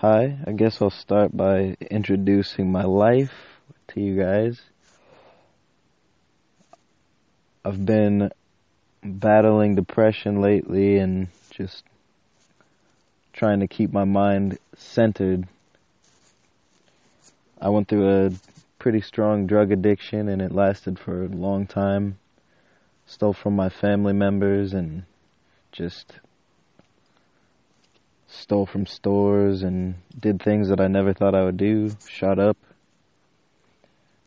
Hi, I guess I'll start by introducing my life to you guys. I've been battling depression lately and just trying to keep my mind centered. I went through a pretty strong drug addiction and it lasted for a long time. Stole from my family members and just stole from stores and did things that I never thought I would do. Shot up.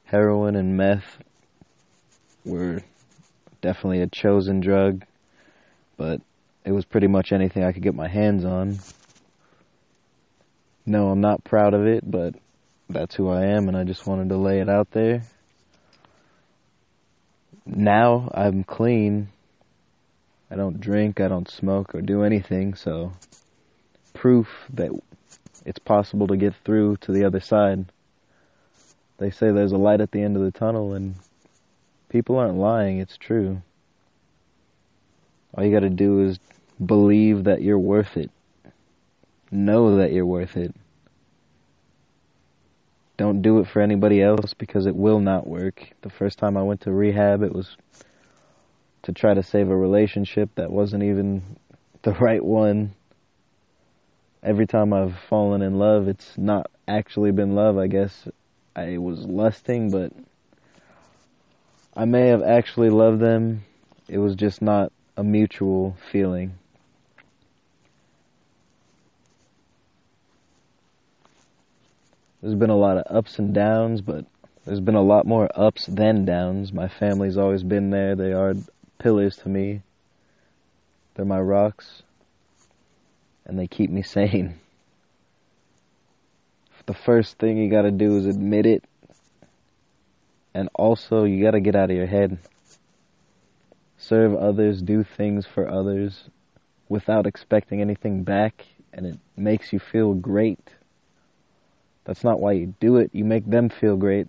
Heroin and meth were definitely a chosen drug, but it was pretty much anything I could get my hands on. No, I'm not proud of it, but that's who I am and I just wanted to lay it out there. Now I'm clean. I don't drink, I don't smoke or do anything, so proof that it's possible to get through to the other side. They say there's a light at the end of the tunnel and people aren't lying, it's true. All you gotta do is believe that you're worth it. Know that you're worth it. Don't do it for anybody else because it will not work. The first time I went to rehab, it was to try to save a relationship that wasn't even the right one every time I've fallen in love, it's not actually been love. I guess I was lusting, but I may have actually loved them. It was just not a mutual feeling. There's been a lot of ups and downs, but there's been a lot more ups than downs. My family's always been there. They are pillars to me. They're my rocks and they keep me sane. The first thing you gotta do is admit it, and also you gotta get out of your head. Serve others, do things for others without expecting anything back, and it makes you feel great. That's not why you do it, you make them feel great,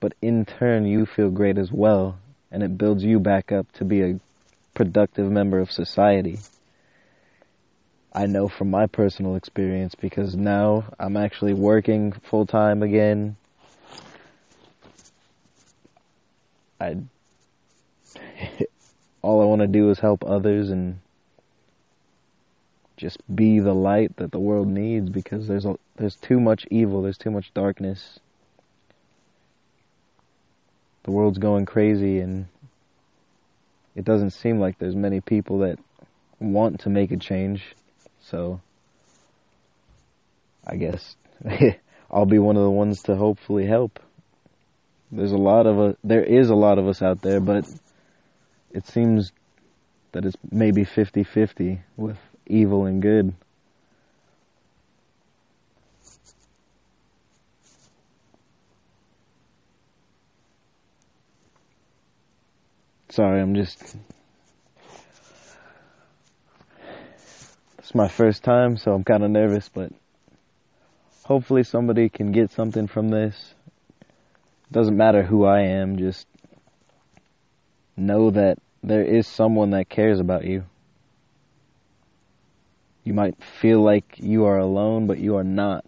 but in turn you feel great as well, and it builds you back up to be a productive member of society. I know from my personal experience because now I'm actually working full time again. I all I want to do is help others and just be the light that the world needs because there's a, there's too much evil, there's too much darkness. The world's going crazy and it doesn't seem like there's many people that want to make a change. So I guess I'll be one of the ones to hopefully help. There's a lot of us, there is a lot of us out there, but it seems that it's maybe 50-50 with evil and good. Sorry, I'm just It's my first time, so I'm kind of nervous, but hopefully somebody can get something from this. Doesn't matter who I am, just know that there is someone that cares about you. You might feel like you are alone, but you are not.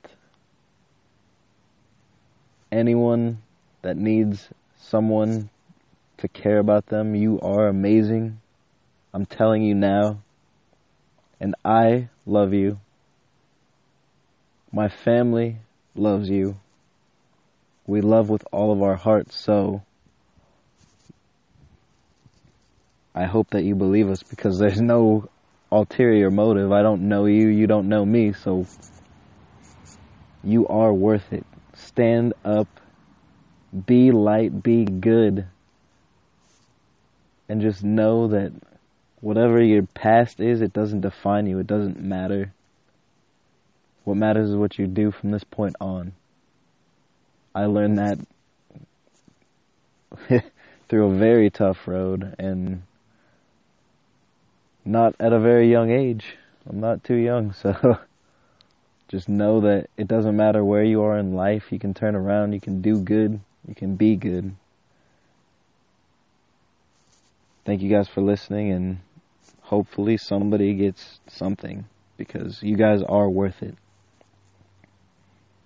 Anyone that needs someone to care about them, you are amazing. I'm telling you now, and I love you. My family loves you. We love with all of our hearts, so I hope that you believe us because there's no ulterior motive. I don't know you, you don't know me, so you are worth it. Stand up, be light, be good, and just know that whatever your past is, it doesn't define you. It doesn't matter. What matters is what you do from this point on. I learned that through a very tough road and not at a very young age. I'm not too young, so just know that it doesn't matter where you are in life. You can turn around, you can do good, you can be good. Thank you guys for listening and hopefully somebody gets something because you guys are worth it.